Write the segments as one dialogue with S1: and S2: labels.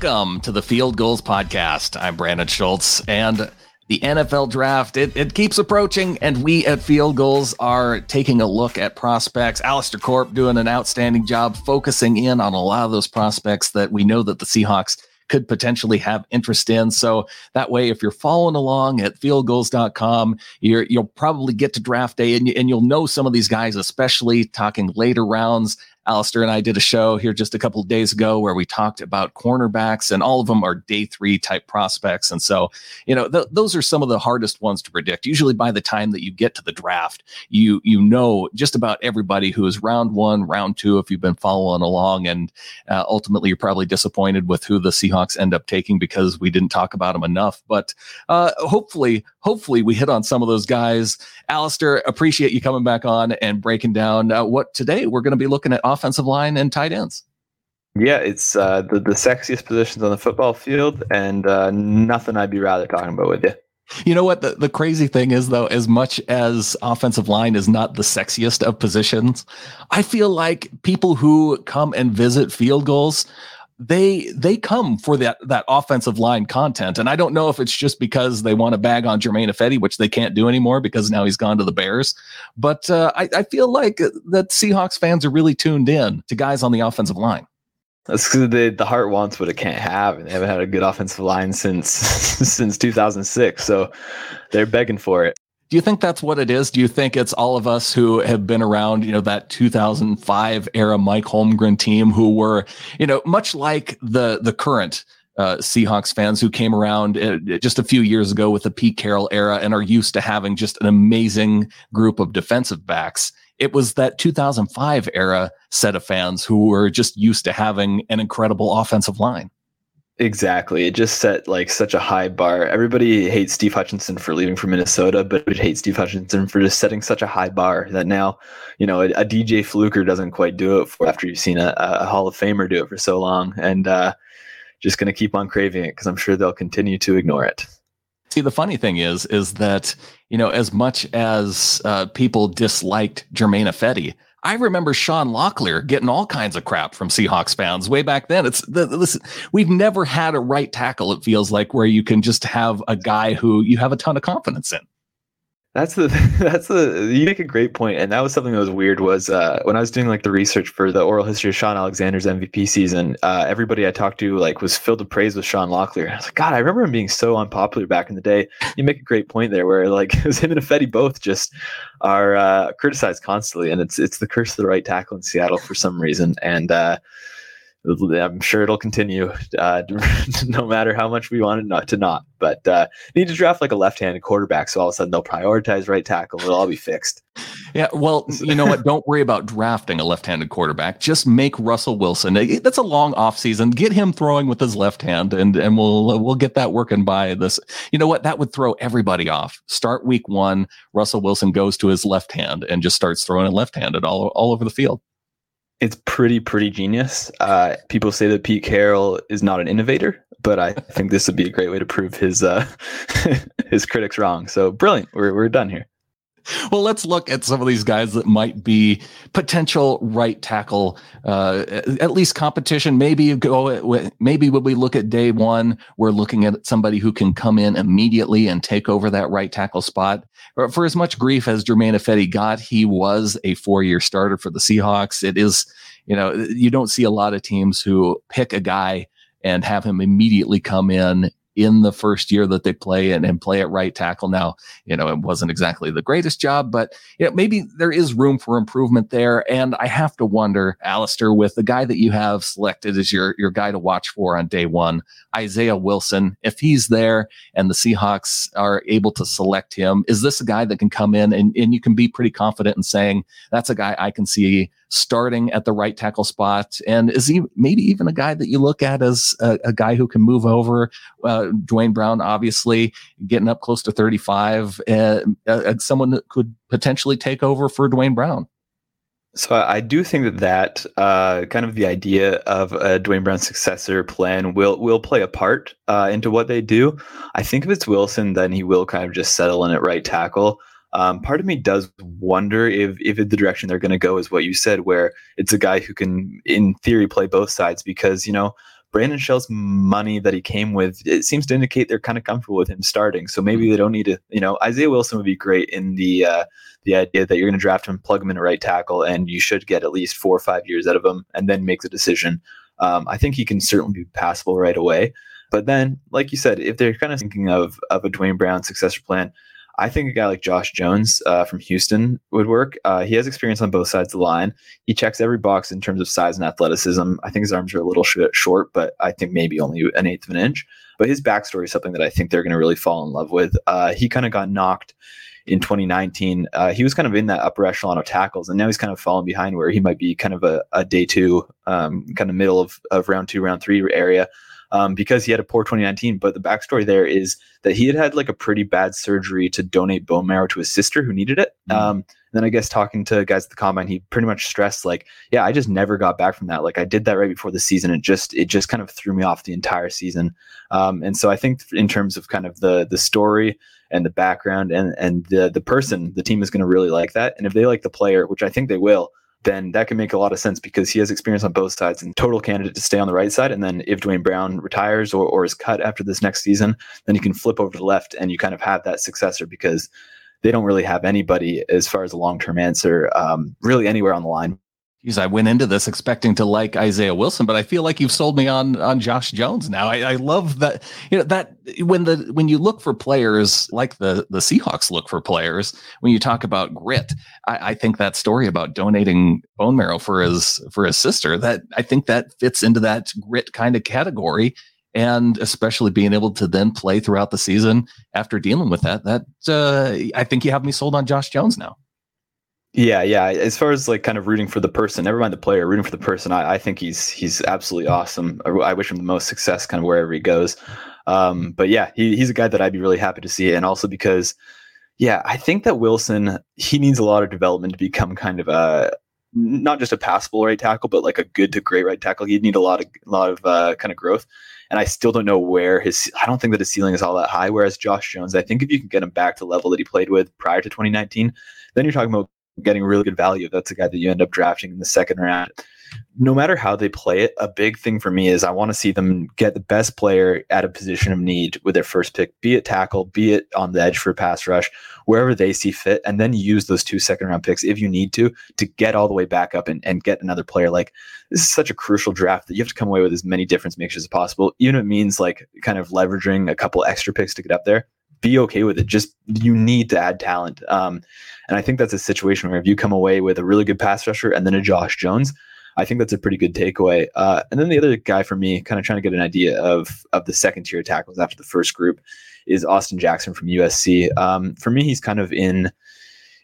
S1: Welcome to the Field Gulls Podcast. I'm Brandon Schultz, and the NFL draft, it, it keeps approaching, and we at Field Gulls are taking a look at prospects. Alistair Corp doing an outstanding job focusing in on a lot of those prospects that we know that the Seahawks could potentially have interest in. So that way, if you're following along at fieldgulls.com, you will probably get to draft day and, you, and you'll know some of these guys, especially talking later rounds Alistair and I did a show here just a couple days ago where we talked about cornerbacks, and all of them are day three type prospects. And so, you know, th- those are some of the hardest ones to predict. Usually, by the time that you get to the draft, you you know just about everybody who is round one, round two, if you've been following along, and uh, ultimately you're probably disappointed with who the Seahawks end up taking because we didn't talk about them enough. But uh, hopefully, hopefully we hit on some of those guys. Alistair, appreciate you coming back on and breaking down uh, what today we're going to be looking at offensive line and tight ends.
S2: Yeah, it's uh, the the sexiest positions on the football field, and uh, nothing I'd be rather talking about with you.
S1: You know what? The, the crazy thing is, though, as much as offensive line is not the sexiest of positions, I feel like people who come and visit Field Gulls they they come for that that offensive line content. And I don't know if it's just because they want to bag on Germain Ifedi, which they can't do anymore because now he's gone to the Bears. But uh, I, I feel like that Seahawks fans are really tuned in to guys on the offensive line.
S2: That's because the the heart wants what it can't have, and they haven't had a good offensive line since since 2006. So they're begging for it.
S1: Do you think that's what it is? Do you think it's all of us who have been around, you know, that 2005 era Mike Holmgren team who were, you know, much like the the current uh, Seahawks fans who came around uh, just a few years ago with the Pete Carroll era and are used to having just an amazing group of defensive backs. It was that 2005 era set of fans who were just used to having an incredible offensive line.
S2: Exactly. It just set like such a high bar. Everybody hates Steve Hutchinson for leaving for Minnesota, but it hates Steve Hutchinson for just setting such a high bar that now, you know, a, a DJ Fluker doesn't quite do it for after you've seen a, a Hall of Famer do it for so long. And uh, just going to keep on craving it because I'm sure they'll continue to ignore it.
S1: See, the funny thing is, is that, you know, as much as uh, people disliked Germain Ifedi, I remember Sean Locklear getting all kinds of crap from Seahawks fans way back then. It's the, listen, we've never had a right tackle. It feels like where you can just have a guy who you have a ton of confidence in.
S2: That's the that's the you make a great point, and that was something that was weird. Was uh, when I was doing like the research for the oral history of Shaun Alexander's MVP season, uh, everybody I talked to like was filled with praise with Sean Locklear. I was like, God, I remember him being so unpopular back in the day. You make a great point there, where like it was him and Ifedi both just are uh, criticized constantly, and it's it's the curse of the right tackle in Seattle for some reason, and. Uh, I'm sure it'll continue, uh, no matter how much we want it not to not. But uh, need to draft like a left-handed quarterback, so all of a sudden they'll prioritize right tackle. It'll all be fixed.
S1: Yeah, well, you know what? Don't worry about drafting a left-handed quarterback. Just make Russell Wilson. That's a long off-season. Get him throwing with his left hand, and and we'll we'll get that working by this. You know what? That would throw everybody off. Start week one. Russell Wilson goes to his left hand and just starts throwing it left-handed all all over the field
S2: it's pretty pretty genius. Uh, people say that Pete Carroll is not an innovator, but I think this would be a great way to prove his uh, his critics wrong. So brilliant. We're we're done here.
S1: Well, let's look at some of these guys that might be potential right tackle, uh, at least competition. Maybe go. Maybe when we look at day one, we're looking at somebody who can come in immediately and take over that right tackle spot. For as much grief as Germain Ifedi got, he was a four-year starter for the Seahawks. It is, you know, you don't see a lot of teams who pick a guy and have him immediately come in in the first year that they play and, and play at right tackle. Now, you know, it wasn't exactly the greatest job, but you know, maybe there is room for improvement there. And I have to wonder, Alistair, with the guy that you have selected as your, your guy to watch for on day one, Isaiah Wilson, if he's there and the Seahawks are able to select him, is this a guy that can come in and, and you can be pretty confident in saying that's a guy I can see starting at the right tackle spot? And is he maybe even a guy that you look at as a, a guy who can move over? Uh, Duane Brown, obviously getting up close to 35, uh, uh, someone that could potentially take over for Duane Brown.
S2: So I do think that that uh, kind of the idea of a Duane Brown successor plan will will play a part uh, into what they do. I think if it's Wilson, then he will kind of just settle in at right tackle. Um, part of me does wonder if if the direction they're going to go is what you said, where it's a guy who can, in theory, play both sides. Because you know, Brandon Shell's money that he came with, it seems to indicate they're kind of comfortable with him starting. So maybe mm-hmm. they don't need to, you know, Isaiah Wilson would be great in the uh, the idea that you're going to draft him, plug him in a right tackle, and you should get at least four or five years out of him, and then make the decision. Um, I think he can certainly be passable right away. But then, like you said, if they're kind of thinking of of a Duane Brown successor plan, I think a guy like Josh Jones uh, from Houston would work. Uh, he has experience on both sides of the line. He checks every box in terms of size and athleticism. I think his arms are a little sh- short, but I think maybe only an eighth of an inch. But his backstory is something that I think they're going to really fall in love with. Uh, he kind of got knocked in 2019. Uh, he was kind of in that upper echelon of tackles, and now he's kind of fallen behind where he might be kind of a, a day two, um, kind of middle of, of round two, round three area um, because he had a poor 2019. But the backstory there is that he had had like a pretty bad surgery to donate bone marrow to his sister who needed it. Mm. Um, then I guess talking to guys at the combine, he pretty much stressed like, yeah, I just never got back from that. Like I did that right before the season. It just it just kind of threw me off the entire season. Um, and so I think in terms of kind of the the story and the background and and the the person, the team is going to really like that. And if they like the player, which I think they will, then that can make a lot of sense because he has experience on both sides and total candidate to stay on the right side. And then if Duane Brown retires or, or is cut after this next season, then you can flip over to the left and you kind of have that successor because they don't really have anybody as far as a long term answer, um, really anywhere on the line
S1: Geez, I went into this expecting to like Isaiah Wilson, but I feel like you've sold me on on Josh Jones now. I, I, love that you know that when the when you look for players like the the Seahawks look for players when you talk about grit. I, I think that story about donating bone marrow for his for his sister that I think that fits into that grit kind of category, and especially being able to then play throughout the season after dealing with that. That uh, I think you have me sold on Josh Jones now.
S2: Yeah, yeah. As far as like kind of rooting for the person, never mind the player, rooting for the person. I, I think he's he's absolutely awesome. I, I, wish him the most success, kind of wherever he goes. Um, but yeah, he, he's a guy that I'd be really happy to see, and also because, yeah, I think that Wilson he needs a lot of development to become kind of a not just a passable right tackle, but like a good to great right tackle. He'd need a lot of a lot of uh, kind of growth. And I still don't know where his. I don't think that his ceiling is all that high. Whereas Josh Jones, I think if you can get him back to level that he played with prior to 2019, then you're talking about getting really good value. That's a guy that you end up drafting in the second round. No matter how they play it, a big thing for me is I want to see them get the best player at a position of need with their first pick, be it tackle, be it on the edge for pass rush, wherever they see fit, and then use those two second round picks if you need to to get all the way back up and, and get another player. Like this is such a crucial draft that you have to come away with as many difference makers as possible, even if it means like kind of leveraging a couple extra picks to get up there be okay with it. Just you need to add talent. Um, and I think that's a situation where if you come away with a really good pass rusher and then a Josh Jones, I think that's a pretty good takeaway. Uh, and then the other guy for me, kind of trying to get an idea of of the second tier tackles after the first group, is Austin Jackson from USC. Um, for me, he's kind of in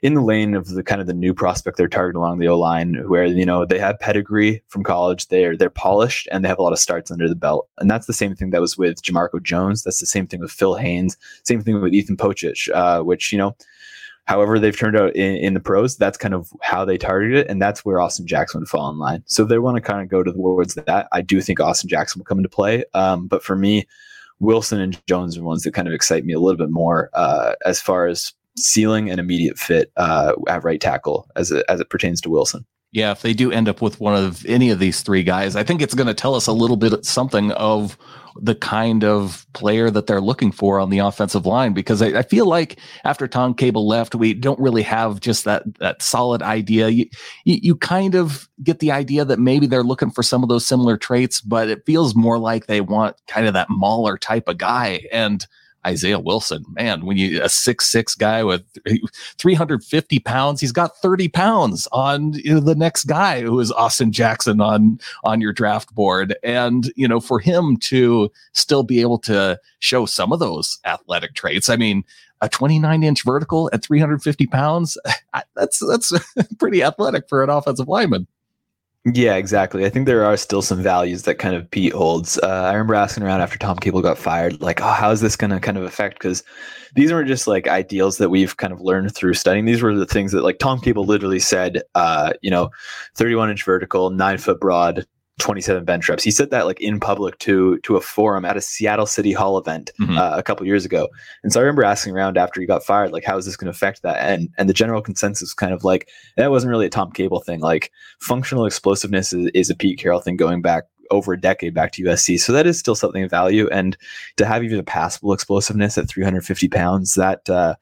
S2: in the lane of the kind of the new prospect they're targeting along the O line, where you know they have pedigree from college, they're they're polished, and they have a lot of starts under the belt. And that's the same thing that was with Jamarco Jones. That's the same thing with Phil Haynes. Same thing with Ethan Pocic, uh, which you know. However, they've turned out in, in, the pros. That's kind of how they targeted it, and that's where Austin Jackson would fall in line. So they want to kind of go to the towards that, I do think Austin Jackson will come into play. Um, but for me, Wilson and Jones are ones that kind of excite me a little bit more uh, as far as ceiling and immediate fit uh, at right tackle as it, as it pertains to Wilson.
S1: Yeah, if they do end up with one of any of these three guys, I think it's going to tell us a little bit something of the kind of player that they're looking for on the offensive line. Because I, I feel like after Tom Cable left, we don't really have just that that solid idea. You, you, you kind of get the idea that maybe they're looking for some of those similar traits, but it feels more like they want kind of that Mauler type of guy and Isaiah Wilson, man, when you a six six guy with 350 pounds, he's got 30 pounds on you know, the next guy who is Austin Jackson on on your draft board, and you know for him to still be able to show some of those athletic traits. I mean, a 29 inch vertical at 350 pounds, that's that's pretty athletic for an offensive lineman.
S2: Yeah, exactly. I think there are still some values that kind of Pete holds. Uh, I remember asking around after Tom Cable got fired, like, oh, how is this going to kind of affect? Because these were just like ideals that we've kind of learned through studying. These were the things that, like, Tom Cable literally said, uh, you know, 31 inch vertical, nine foot broad, 27 bench reps. He said that like in public to to a forum at a Seattle City Hall event mm-hmm. uh, a couple years ago. And so I remember asking around after he got fired, like, how is this going to affect that? And and the general consensus kind of like that wasn't really a Tom Cable thing. Like functional explosiveness is, is a Pete Carroll thing going back over a decade back to USC. So that is still something of value. And to have even a passable explosiveness at 350 pounds, that uh,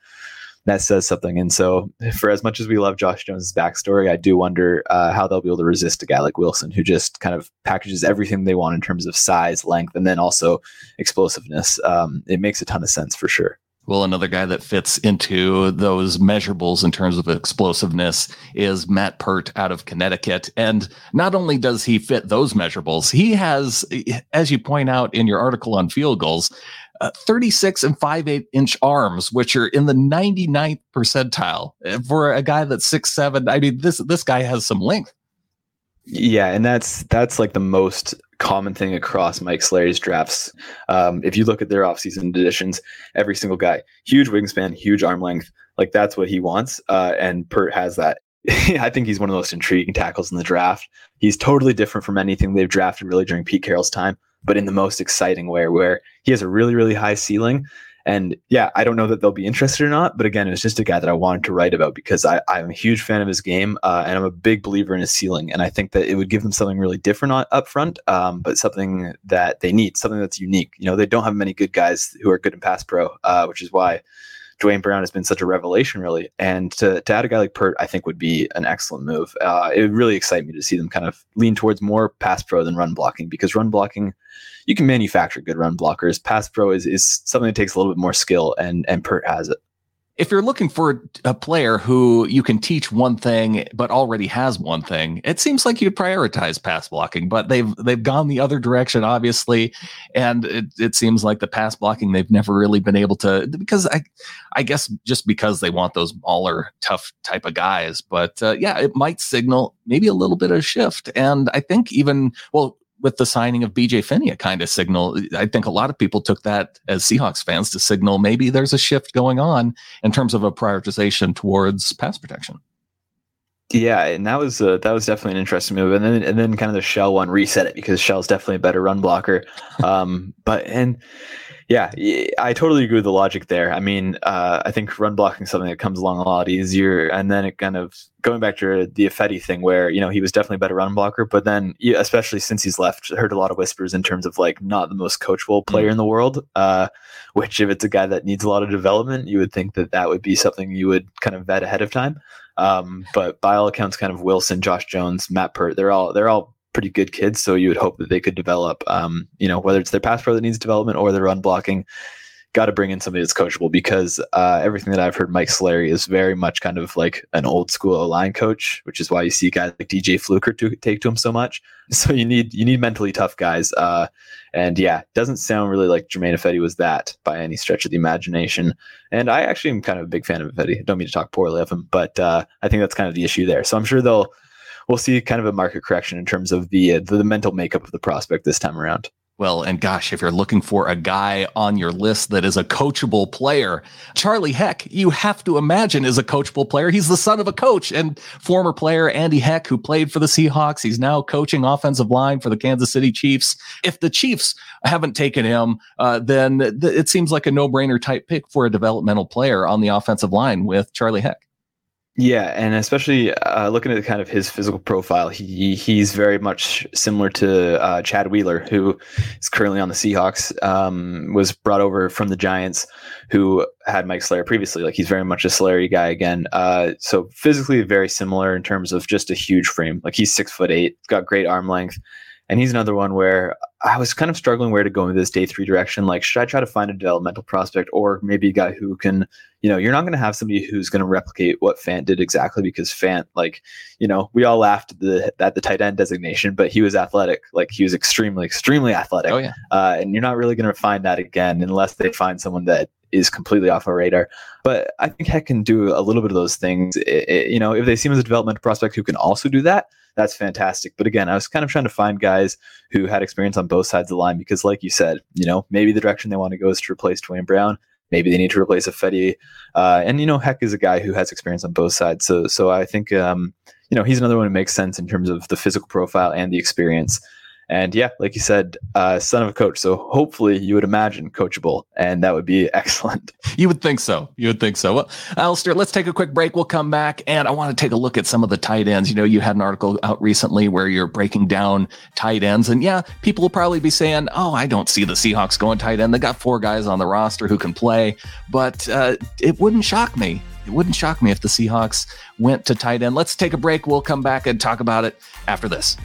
S2: that says something. And so, for as much as we love Josh Jones's backstory, I do wonder uh, how they'll be able to resist a guy like Wilson, who just kind of packages everything they want in terms of size, length, and then also explosiveness. Um, it makes a ton of sense for sure.
S1: Well, another guy that fits into those measurables in terms of explosiveness is Matt Peart out of Connecticut. And not only does he fit those measurables, he has, as you point out in your article on Field Gulls, uh, 36 and 5 8 inch arms, which are in the 99th percentile for a guy that's six seven. I mean, this this guy has some length.
S2: Yeah, and that's that's like the most common thing across Mike Solari's drafts. Um, if you look at their offseason additions, every single guy, huge wingspan, huge arm length, like that's what he wants. Uh, and Peart has that. I think he's one of the most intriguing tackles in the draft. He's totally different from anything they've drafted really during Pete Carroll's time, but in the most exciting way, where he has a really, really high ceiling and yeah, I don't know that they'll be interested or not, but again, it's just a guy that I wanted to write about because I, I'm a huge fan of his game uh, and I'm a big believer in his ceiling. And I think that it would give them something really different on, up front, um, but something that they need, something that's unique. You know, they don't have many good guys who are good in pass pro, uh, which is why Duane Brown has been such a revelation, really. And to, to add a guy like Peart, I think would be an excellent move. Uh, it would really excite me to see them kind of lean towards more pass pro than run blocking because run blocking, you can manufacture good run blockers. Pass pro is, is something that takes a little bit more skill, and and Peart has it
S1: if you're looking for a player who you can teach one thing but already has one thing, it seems like you'd prioritize pass blocking. But they've they've gone the other direction, obviously, and it, it seems like the pass blocking they've never really been able to because I I guess just because they want those smaller, tough type of guys. But uh, yeah, it might signal maybe a little bit of shift. And I think even well, with the signing of BJ Finney, a kind of signal. I think a lot of people took that as Seahawks fans to signal maybe there's a shift going on in terms of a prioritization towards pass protection.
S2: Yeah, and that was uh, that was definitely an interesting move, and then and then kind of the Shell one reset it because Shell's definitely a better run blocker. Um, but and yeah, I totally agree with the logic there. I mean, uh, I think run blocking something that comes along a lot easier, and then it kind of going back to the Ifedi thing, where you know he was definitely a better run blocker, but then especially since he's left, heard a lot of whispers in terms of like not the most coachable player mm-hmm. in the world. Uh, which, if it's a guy that needs a lot of development, you would think that that would be something you would kind of vet ahead of time. Um, but by all accounts, kind of Wilson, Josh Jones, Matt Peart, they're all they're all pretty good kids, so you would hope that they could develop. Um, you know, whether it's their pass pro that needs development or their run blocking, got to bring in somebody that's coachable because uh, everything that I've heard Mike Solari is very much kind of like an old school line coach, which is why you see guys like DJ Fluker to take to him so much. So you need you need mentally tough guys. Uh, and yeah, doesn't sound really like Germain Ifedi was that by any stretch of the imagination. And I actually am kind of a big fan of Ifedi. Don't mean to talk poorly of him, but uh, I think that's kind of the issue there. So I'm sure they'll we'll see kind of a market correction in terms of the, uh, the, the mental makeup of the prospect this time around.
S1: Well, and gosh, if you're looking for a guy on your list that is a coachable player, Charlie Heck, you have to imagine is a coachable player. He's the son of a coach and former player Andy Heck, who played for the Seahawks. He's now coaching offensive line for the Kansas City Chiefs. If the Chiefs haven't taken him, uh, then th- it seems like a no brainer type pick for a developmental player on the offensive line with Charlie Heck.
S2: Yeah, and especially uh, looking at kind of his physical profile, he he's very much similar to uh, Chad Wheeler, who is currently on the Seahawks. Um, was brought over from the Giants, who had Mike Solari previously. Like he's very much a Solari guy again. Uh, so physically very similar in terms of just a huge frame. Like he's six foot eight, got great arm length, and he's another one where I was kind of struggling where to go in this day three direction. Like, should I try to find a developmental prospect or maybe a guy who can, you know, you're not going to have somebody who's going to replicate what Fant did exactly because Fant, like, you know, we all laughed at the, at the tight end designation, but he was athletic. Like, he was extremely, extremely athletic.
S1: Oh, yeah.
S2: Uh, and you're not really going to find that again unless they find someone that is completely off our radar. But I think Heck can do a little bit of those things. It, it, you know, if they see him as a developmental prospect who can also do that, that's fantastic. But again, I was kind of trying to find guys who had experience on both sides of the line because, like you said, you know, maybe the direction they want to go is to replace Duane Brown. Maybe they need to replace Ifedi. Uh, and, you know, Heck is a guy who has experience on both sides. So, so I think, um, you know, he's another one who makes sense in terms of the physical profile and the experience. And yeah, like you said, uh, son of a coach. So hopefully you would imagine coachable, and that would be excellent.
S1: You would think so. You would think so. Well, Alistair, let's take a quick break. We'll come back, and I want to take a look at some of the tight ends. You know, you had an article out recently where you're breaking down tight ends, and yeah, people will probably be saying, "Oh, I don't see the Seahawks going tight end. They got four guys on the roster who can play," but uh, it wouldn't shock me. It wouldn't shock me if the Seahawks went to tight end. Let's take a break. We'll come back and talk about it after this.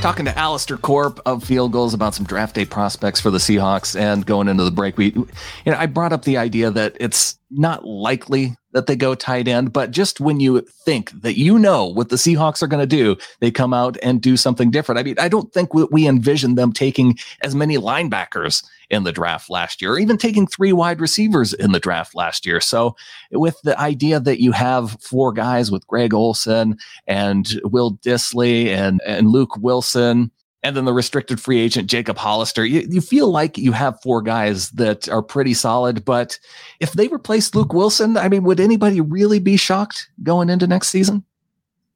S1: Talking to Alistair Corp of Field Gulls about some draft day prospects for the Seahawks and going into the break. We, you know, I brought up the idea that it's not likely that they go tight end, but just when you think that you know what the Seahawks are going to do, they come out and do something different. I mean, I don't think we envision them taking as many linebackers in the draft last year, or even taking three wide receivers in the draft last year. So, with the idea that you have four guys with Greg Olsen and Will Dissly and, and Luke Wilson, and then the restricted free agent Jacob Hollister. You, you feel like you have four guys that are pretty solid, but if they replace Luke Wilson, I mean, would anybody really be shocked going into next season?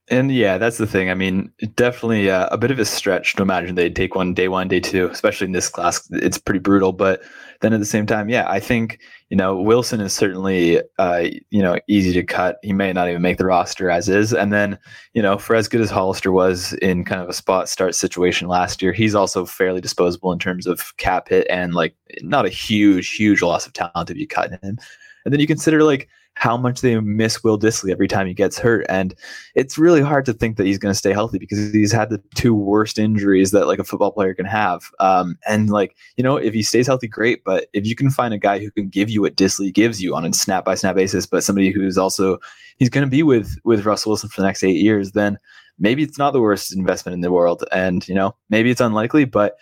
S2: And yeah, that's the thing. I mean, definitely uh, a bit of a stretch to imagine they'd take one day one, day two, especially in this class. It's pretty brutal. But then at the same time, yeah, I think you know Wilson is certainly uh, you know easy to cut. He may not even make the roster as is. And then you know for as good as Hollister was in kind of a spot start situation last year, he's also fairly disposable in terms of cap hit and like not a huge huge loss of talent if you cut him. And then you consider like how much they miss Will Dissly every time he gets hurt. And it's really hard to think that he's going to stay healthy because he's had the two worst injuries that like a football player can have. Um, and like, you know, if he stays healthy, great. But if you can find a guy who can give you what Dissly gives you on a snap by snap basis, but somebody who's also, he's going to be with, with Russell Wilson for the next eight years, then maybe it's not the worst investment in the world. And, you know, maybe it's unlikely, but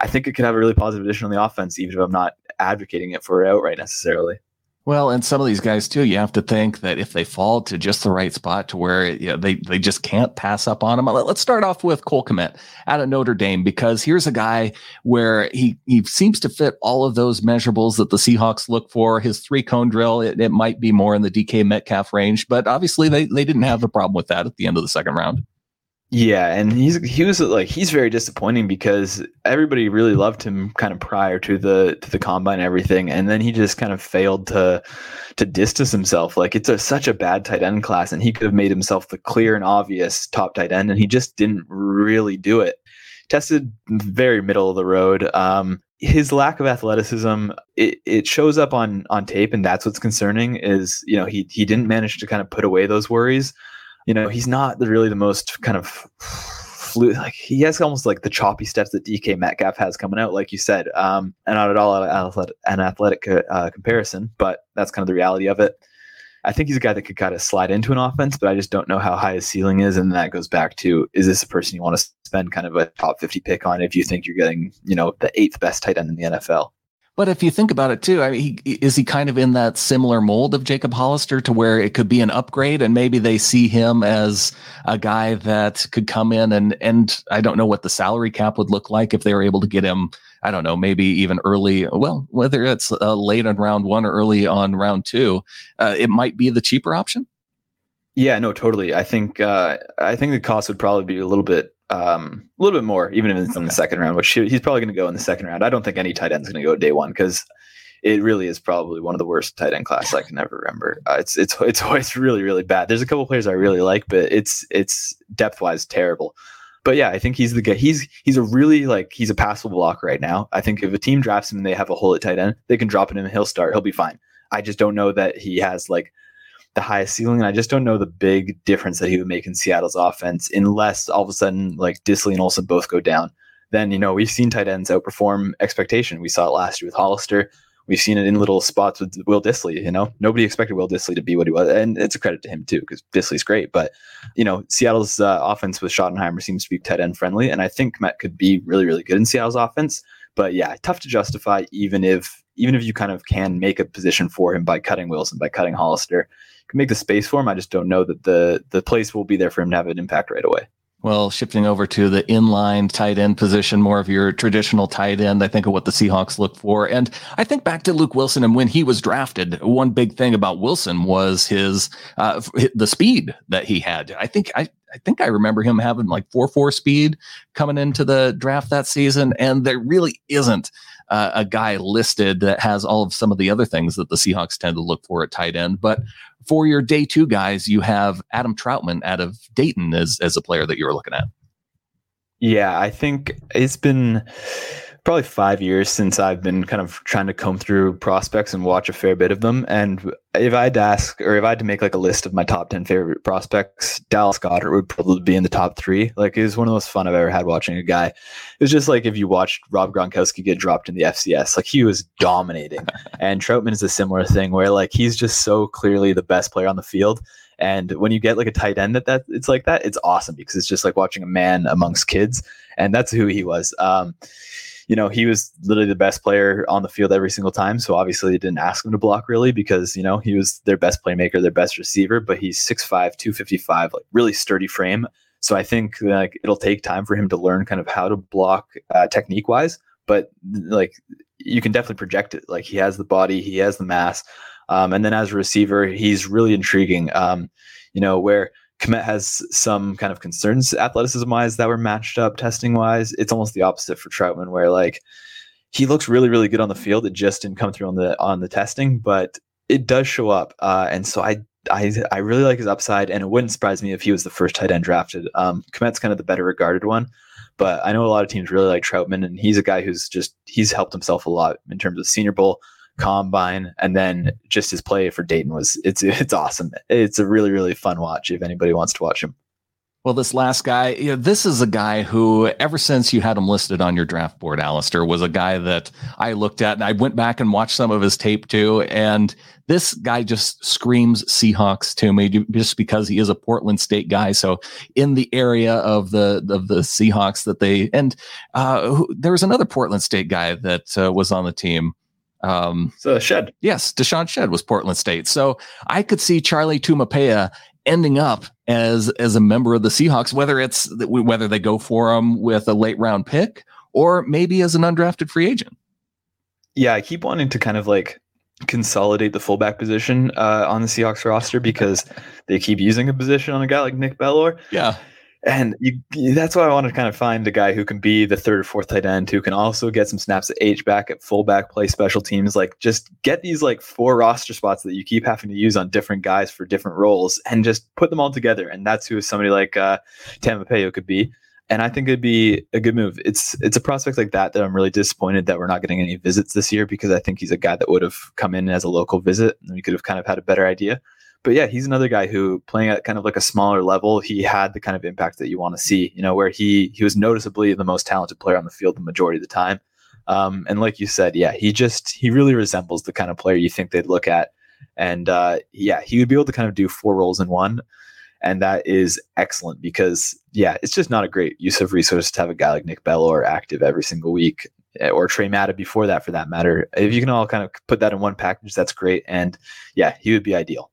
S2: I think it could have a really positive addition on the offense, even if I'm not advocating it for outright necessarily.
S1: Well, and some of these guys too, you have to think that if they fall to just the right spot to where you know, they they just can't pass up on them. Let's start off with Cole Kmet out of Notre Dame because here's a guy where he he seems to fit all of those measurables that the Seahawks look for. His three cone drill, it, it might be more in the DK Metcalf range, but obviously they they didn't have a problem with that at the end of the second round.
S2: Yeah, and he's he was like he's very disappointing because everybody really loved him kind of prior to the to the combine and everything, and then he just kind of failed to to distance himself. Like it's a, such a bad tight end class, and he could have made himself the clear and obvious top tight end, and he just didn't really do it. Tested very middle of the road. Um, his lack of athleticism it, it shows up on on tape, and that's what's concerning. Is you know he he didn't manage to kind of put away those worries you know, he's not really the most kind of fluid. Like he has almost like the choppy steps that DK Metcalf has coming out, like you said, um, and not at all an athletic uh, comparison, but that's kind of the reality of it. I think he's a guy that could kind of slide into an offense, but I just don't know how high his ceiling is. And that goes back to is this a person you want to spend kind of a top 50 pick on if you think you're getting, you know, the eighth best tight end in the NFL?
S1: But if you think about it too, I mean, he, is he kind of in that similar mold of Jacob Hollister to where it could be an upgrade, and maybe they see him as a guy that could come in and and I don't know what the salary cap would look like if they were able to get him. I don't know, maybe even early. Well, whether it's uh, late on round one or early on round two, uh, it might be the cheaper option.
S2: Yeah, no, totally. I think uh, I think the cost would probably be a little bit um, a little bit more, even if it's in the second round, which he's probably going to go in the second round. I don't think any tight end is going to go day one because it really is probably one of the worst tight end class I can ever remember. Uh, it's it's it's always really really bad. There's a couple players I really like, but it's it's depth wise terrible. But yeah, I think he's the guy. He's he's a really like he's a passable block right now. I think if a team drafts him and they have a hole at tight end, they can drop him and he'll start. He'll be fine. I just don't know that he has like the highest ceiling. And I just don't know the big difference that he would make in Seattle's offense unless all of a sudden like Dissly and Olsen both go down. Then, you know, we've seen tight ends outperform expectation. We saw it last year with Hollister. We've seen it in little spots with Will Dissly. You know, nobody expected Will Dissly to be what he was, and it's a credit to him too because Dissly's great. But you know, Seattle's uh, offense with Schottenheimer seems to be tight end friendly, and I think Matt could be really, really good in Seattle's offense. But yeah, tough to justify even if even if you kind of can make a position for him by cutting Wilson, by cutting Hollister, you can make the space for him. I just don't know that the the place will be there for him to have an impact right away.
S1: Well, shifting over to the inline tight end position, more of your traditional tight end, I think of what the Seahawks look for. And I think back to Luke Wilson and when he was drafted, one big thing about Wilson was his, uh, the speed that he had. I think, I, I think I remember him having like 4 4 speed coming into the draft that season. And there really isn't uh, a guy listed that has all of some of the other things that the Seahawks tend to look for at tight end. But for your day two guys, you have Adam Trautman out of Dayton as, as a player that you were looking at.
S2: Yeah, I think it's been probably five years since I've been kind of trying to comb through prospects and watch a fair bit of them. And if I had to ask, or if I had to make like a list of my top 10 favorite prospects, Dallas Goedert would probably be in the top three. Like it was one of the most fun I've ever had watching a guy. It was just like if you watched Rob Gronkowski get dropped in the FCS, like he was dominating. and Trautman is a similar thing where like he's just so clearly the best player on the field. And when you get like a tight end that that it's like that, it's awesome because it's just like watching a man amongst kids, and that's who he was. Um, you know, he was literally the best player on the field every single time. So obviously, they didn't ask him to block really because, you know, he was their best playmaker, their best receiver, but he's 6'5, 255, like really sturdy frame. So I think like it'll take time for him to learn kind of how to block uh, technique wise, but like you can definitely project it. Like he has the body, he has the mass. Um, and then as a receiver, he's really intriguing. Um, you know, where Kmet has some kind of concerns athleticism wise that were matched up testing wise. It's almost the opposite for Trautman, where like he looks really, really good on the field. It just didn't come through on the on the testing, but it does show up. Uh, and so I I I really like his upside, and it wouldn't surprise me if he was the first tight end drafted. Um, Kmet's kind of the better regarded one, but I know a lot of teams really like Trautman, and he's a guy who's just he's helped himself a lot in terms of Senior Bowl combine and then just his play for Dayton was it's it's awesome. It's a really really fun watch if anybody wants to watch him.
S1: Well, this last guy, you know, this is a guy who, ever since you had him listed on your draft board, Alistair, was a guy that I looked at and I went back and watched some of his tape too. And this guy just screams Seahawks to me just because he is a Portland State guy. So in the area of the of the Seahawks that they and uh, who, there was another Portland State guy that uh, was on the team.
S2: Um, so Shead.
S1: Yes, DeShawn Shead was Portland State. So I could see Charlie Taumoepeau ending up as as a member of the Seahawks, whether it's whether they go for him with a late round pick or maybe as an undrafted free agent.
S2: Yeah, I keep wanting to kind of like consolidate the fullback position uh, on the Seahawks roster because they keep using a position on a guy like Nick Bellore.
S1: Yeah
S2: and you, that's why I want to kind of find a guy who can be the third or fourth tight end, who can also get some snaps at H back, at fullback, play special teams. Like just get these like four roster spots that you keep having to use on different guys for different roles, and just put them all together. And that's who somebody like uh, Taumoepeau could be. And I think it'd be a good move. It's it's a prospect like that that I'm really disappointed that we're not getting any visits this year because I think he's a guy that would have come in as a local visit and we could have kind of had a better idea but yeah, he's another guy who playing at kind of like a smaller level, he had the kind of impact that you want to see, you know, where he he was noticeably the most talented player on the field the majority of the time. Um, and like you said, yeah, he just he really resembles the kind of player you think they'd look at. And uh, yeah, he would be able to kind of do four roles in one. And that is excellent because yeah, it's just not a great use of resources to have a guy like Nick Bellore active every single week eh, or Tre Madden before that for that matter. If you can all kind of put that in one package, that's great. And yeah, he would be ideal.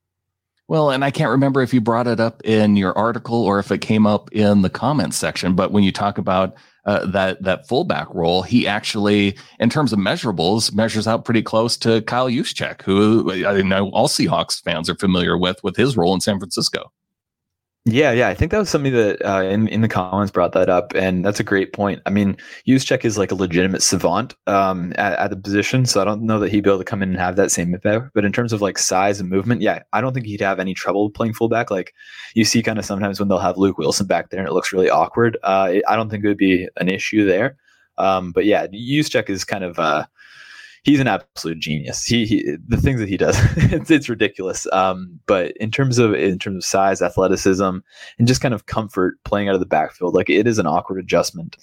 S1: Well, and I can't remember if you brought it up in your article or if it came up in the comments section, but when you talk about uh, that that fullback role, he actually, in terms of measurables, measures out pretty close to Kyle Juszczyk, who I know all Seahawks fans are familiar with with his role in San Francisco.
S2: Yeah, yeah, I think that was something that uh, in in the comments brought that up, and that's a great point. I mean, Juszczyk is like a legitimate savant um, at, at, the position, so I don't know that he'd be able to come in and have that same impact. But in terms of like size and movement, yeah, I don't think he'd have any trouble playing fullback. Like you see, kind of sometimes when they'll have Luke Wilson back there and it looks really awkward. Uh, it, I don't think it would be an issue there. Um, but yeah, Juszczyk is kind of. Uh, he's an absolute genius. He, he the things that he does, it's, it's ridiculous. Um, but in terms of in terms of size, athleticism, and just kind of comfort playing out of the backfield, like it is an awkward adjustment.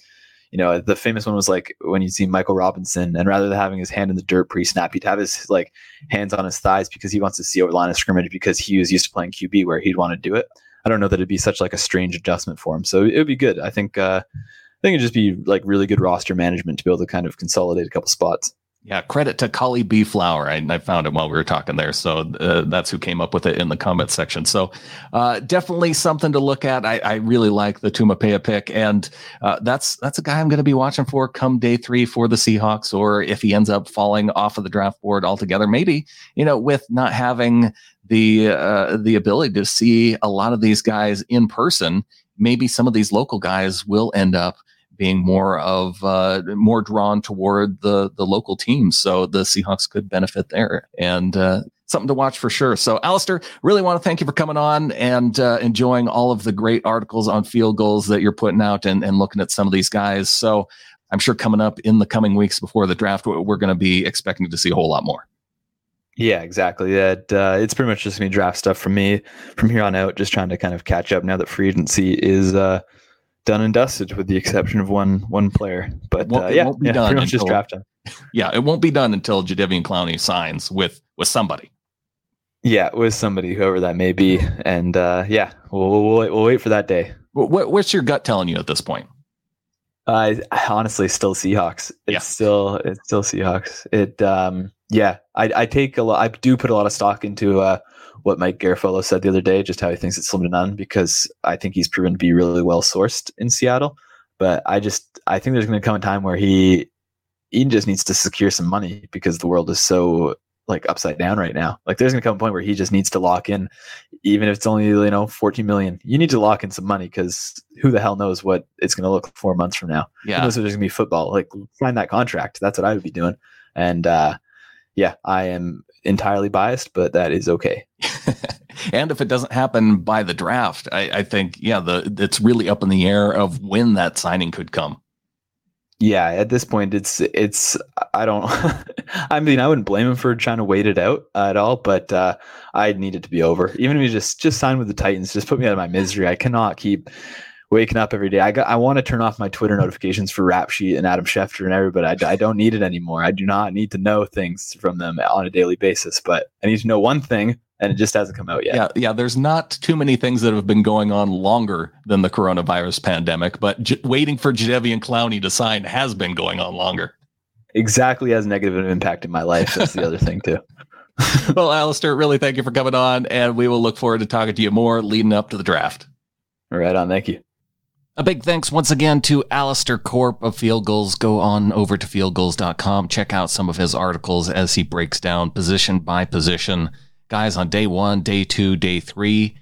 S2: You know, the famous one was like when you see Michael Robinson, and rather than having his hand in the dirt pre-snap, he'd have his like hands on his thighs because he wants to see over line of scrimmage because he was used to playing QB where he'd want to do it. I don't know that it'd be such like a strange adjustment for him. So it would be good. I think uh, I think it'd just be like really good roster management to be able to kind of consolidate a couple spots.
S1: Yeah, credit to Collie B Flower. I, I, found him while we were talking there, so uh, that's who came up with it in the comment section. So uh, definitely something to look at. I, I really like the Taumoepeau pick, and uh, that's that's a guy I'm going to be watching for come day three for the Seahawks, or if he ends up falling off of the draft board altogether. Maybe you know, with not having the uh, the ability to see a lot of these guys in person, maybe some of these local guys will end up being more of uh, more drawn toward the the local teams. So the Seahawks could benefit there, and uh, something to watch for sure. So, Alistair, really want to thank you for coming on and uh, enjoying all of the great articles on Field Gulls that you're putting out and, and looking at some of these guys. So, I'm sure coming up in the coming weeks before the draft, we're going to be expecting to see a whole lot more.
S2: Yeah, exactly. That uh, it's pretty much just me draft stuff from me from here on out. Just trying to kind of catch up now that free agency is uh, done and dusted, with the exception of one one player. But uh, yeah, yeah, pretty much just draft him.
S1: Yeah, it won't be done until Jadeveon Clowney signs with with somebody.
S2: Yeah, with somebody, whoever that may be, and uh, yeah, we'll, we'll wait, we'll wait for that day.
S1: What, what's your gut telling you at this point?
S2: Uh, honestly, still Seahawks. It's yeah. still it's still Seahawks. It um yeah, I I take a lot. I do put a lot of stock into uh what Mike Garafolo said the other day, just how he thinks it's slim to none, because I think he's proven to be really well sourced in Seattle. But I just I think there's going to come a time where he he just needs to secure some money because the world is so like upside down right now. Like there's gonna come a point where he just needs to lock in, even if it's only you know 14 million. You need to lock in some money because who the hell knows what it's gonna look four months from now. Yeah, who knows if there's gonna be football. Like sign that contract. That's what I would be doing. And uh, yeah, I am entirely biased, but that is okay.
S1: and if it doesn't happen by the draft, I, I, think yeah, the it's really up in the air of when that signing could come.
S2: Yeah, at this point, it's it's I don't. I mean, I wouldn't blame him for trying to wait it out at all, but uh, I need it to be over. Even if you just just sign with the Titans, just put me out of my misery. I cannot keep waking up every day. I got, I want to turn off my Twitter notifications for Rap Sheet and Adam Schefter and everybody. I, I don't need it anymore. I do not need to know things from them on a daily basis, but I need to know one thing and it just hasn't come out yet.
S1: Yeah, yeah. There's not too many things that have been going on longer than the coronavirus pandemic, but j- waiting for Jadeveon Clowney to sign has been going on longer.
S2: Exactly as negative an impact in my life. That's the other thing too.
S1: well, Alistair, really thank you for coming on, and we will look forward to talking to you more leading up to the draft.
S2: Right on. Thank you.
S1: A big thanks once again to Alistair Corp of Field Gulls. Go on over to fieldgulls.com. Check out some of his articles as he breaks down position by position. Guys on day one, day two, day three.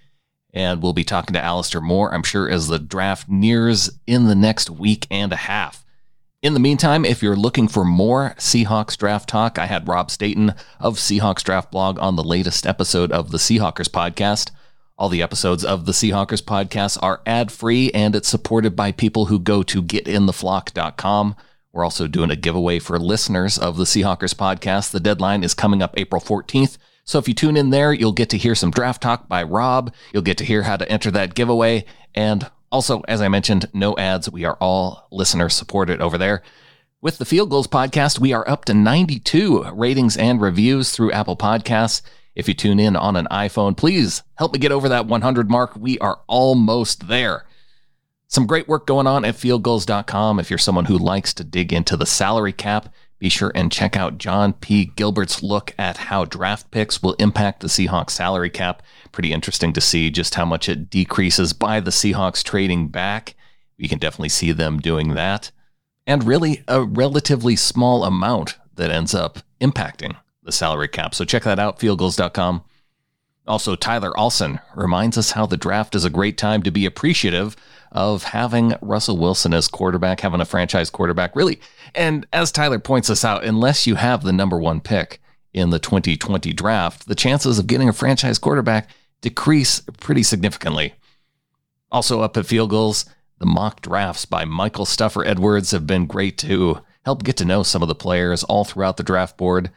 S1: And we'll be talking to Alistair more, I'm sure, as the draft nears in the next week and a half. In the meantime, if you're looking for more Seahawks draft talk, I had Rob Staton of Seahawks Draft Blog on the latest episode of the Seahawkers podcast. All the episodes of the Seahawkers podcast are ad free and it's supported by people who go to getintheflock.com. We're also doing a giveaway for listeners of the Seahawkers podcast. The deadline is coming up April 14th. So if you tune in there, you'll get to hear some draft talk by Rob. You'll get to hear how to enter that giveaway. And also, as I mentioned, no ads. We are all listener supported over there. With the Field Gulls podcast, we are up to 92 ratings and reviews through Apple Podcasts. If you tune in on an iPhone, please help me get over that 100 mark. We are almost there. Some great work going on at fieldgulls.com. If you're someone who likes to dig into the salary cap, be sure and check out John P. Gilbert's look at how draft picks will impact the Seahawks salary cap. Pretty interesting to see just how much it decreases by the Seahawks trading back. You can definitely see them doing that. And really, a relatively small amount that ends up impacting the salary cap. So check that out, fieldgulls.com. Also, Tyler Olson reminds us how the draft is a great time to be appreciative of having Russell Wilson as quarterback, having a franchise quarterback, really. And as Tyler points us out, unless you have the number one pick in the 2020 draft, the chances of getting a franchise quarterback decrease pretty significantly. Also, up at Field Gulls, the mock drafts by Michael Stuffer Edwards have been great to help get to know some of the players all throughout the draft board.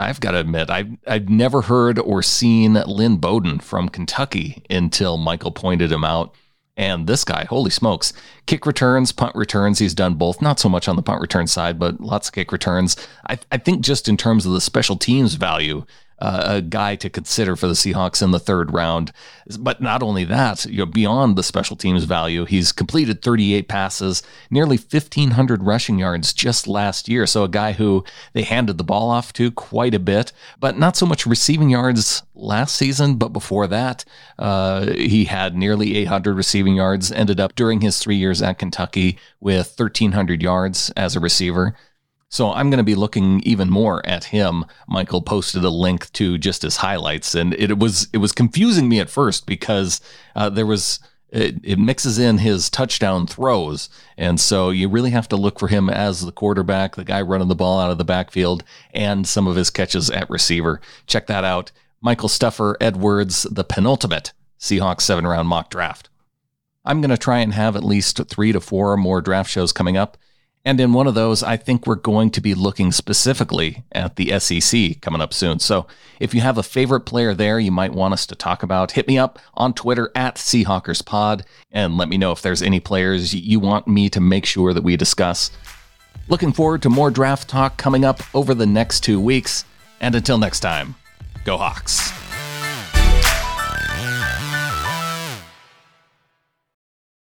S1: I've got to admit, I've, I've never heard or seen Lynn Bowden from Kentucky until Michael pointed him out. And this guy, holy smokes, kick returns, punt returns, he's done both. Not so much on the punt return side, but lots of kick returns. I, I think just in terms of the special teams value, uh, a guy to consider for the Seahawks in the third round. But not only that, you know, beyond the special teams value, he's completed 38 passes, nearly 1,500 rushing yards just last year. So a guy who they handed the ball off to quite a bit, but not so much receiving yards last season. But before that, uh, he had nearly 800 receiving yards, ended up during his three years at Kentucky with 1,300 yards as a receiver. So I'm going to be looking even more at him. Michael posted a link to just his highlights, and it was it was confusing me at first because uh, there was it, it, mixes in his touchdown throws, and so you really have to look for him as the quarterback, the guy running the ball out of the backfield, and some of his catches at receiver. Check that out. Michael Stuffer Edwards, the penultimate Seahawks seven round mock draft. I'm going to try and have at least three to four more draft shows coming up. And in one of those, I think we're going to be looking specifically at the SEC coming up soon. So if you have a favorite player there you might want us to talk about, hit me up on Twitter at SeahawkersPod and let me know if there's any players you want me to make sure that we discuss. Looking forward to more draft talk coming up over the next two weeks. And until next time, go Hawks.